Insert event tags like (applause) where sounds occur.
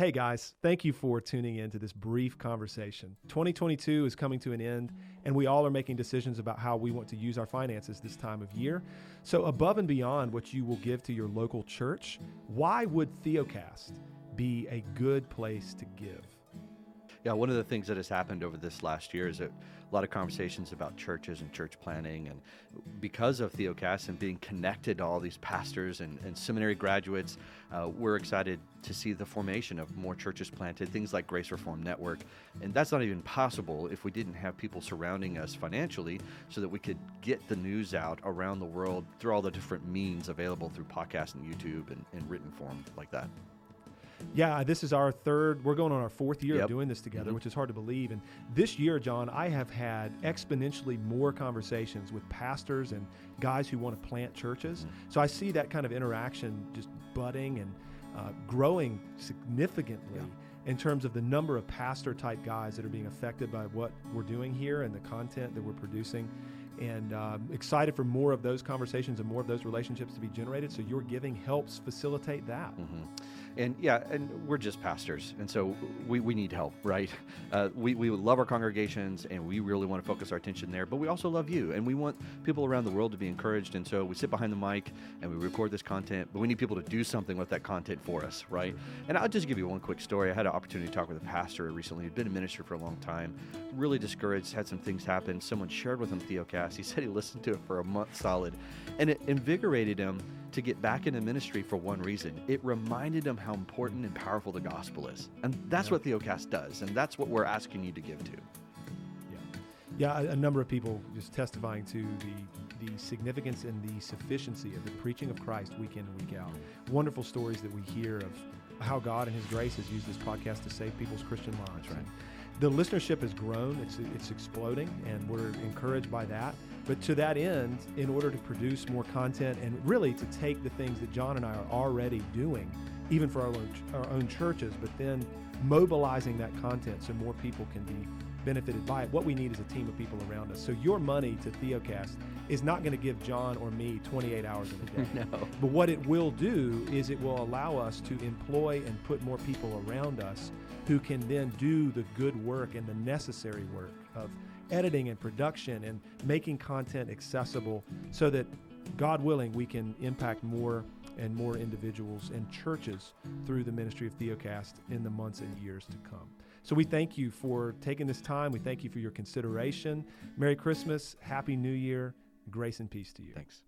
Hey guys, thank you for tuning in to this brief conversation. 2022 is coming to an end, and we all are making decisions about how we want to use our finances this time of year. So, above and beyond what you will give to your local church, why would Theocast be a good place to give? Yeah, one of the things that has happened over this last year is that a lot of conversations about churches and church planning. And because of Theocast and being connected to all these pastors and, and seminary graduates, uh, we're excited to see the formation of more churches planted, things like Grace Reform Network. And that's not even possible if we didn't have people surrounding us financially so that we could get the news out around the world through all the different means available through podcast and YouTube and, and written form like that. Yeah, this is our third, we're going on our fourth year Yep. of doing this together, Mhm. which is hard to believe. And this year, Jon, I have had exponentially more conversations with pastors and guys who want to plant churches. Mm-hmm. So I see that kind of interaction just budding and uh, growing significantly in terms of the number of pastor type guys that are being affected by what we're doing here and the content that we're producing. And um, excited for more of those conversations and more of those relationships to be generated. So your giving helps facilitate that. hmm And yeah, and we're just pastors, and so we, we need help, right? Uh, we, we love our congregations, and we really want to focus our attention there, but we also love you, and we want people around the world to be encouraged, and so we sit behind the mic and we record this content, but we need people to do something with that content for us, right? And I'll just give you one quick story. I had an opportunity to talk with a pastor recently who'd been a minister for a long time, really discouraged, had some things happen. Someone shared with him Theocast. He said he listened to it for a month solid, and it invigorated him to get back into ministry for one reason. It reminded him how important and powerful the gospel is. And that's Yeah. what Theocast does. And that's what we're asking you to give to. Yeah, yeah. A, a number of people just testifying to the the significance and the sufficiency of the preaching of Christ week in and week out. Wonderful stories that we hear of how God and His grace has used this podcast to save people's Christian lives. right. The listenership has grown; it's it's exploding, and we're encouraged by that. But to that end, in order to produce more content and really to take the things that Jon and I are already doing, even for our own, our own churches, but then mobilizing that content so more people can be benefited by it. What we need is a team of people around us. So your money to Theocast is not going to give Jon or me 28 hours in a day. (laughs) No. But what it will do is it will allow us to employ and put more people around us who can then do the good work and the necessary work of editing and production and making content accessible so that God willing we can impact more and more individuals and churches through the ministry of Theocast in the months and years to come. So we thank you for taking this time. We thank you for your consideration. Merry Christmas, Happy New Year, grace and peace to you. Thanks.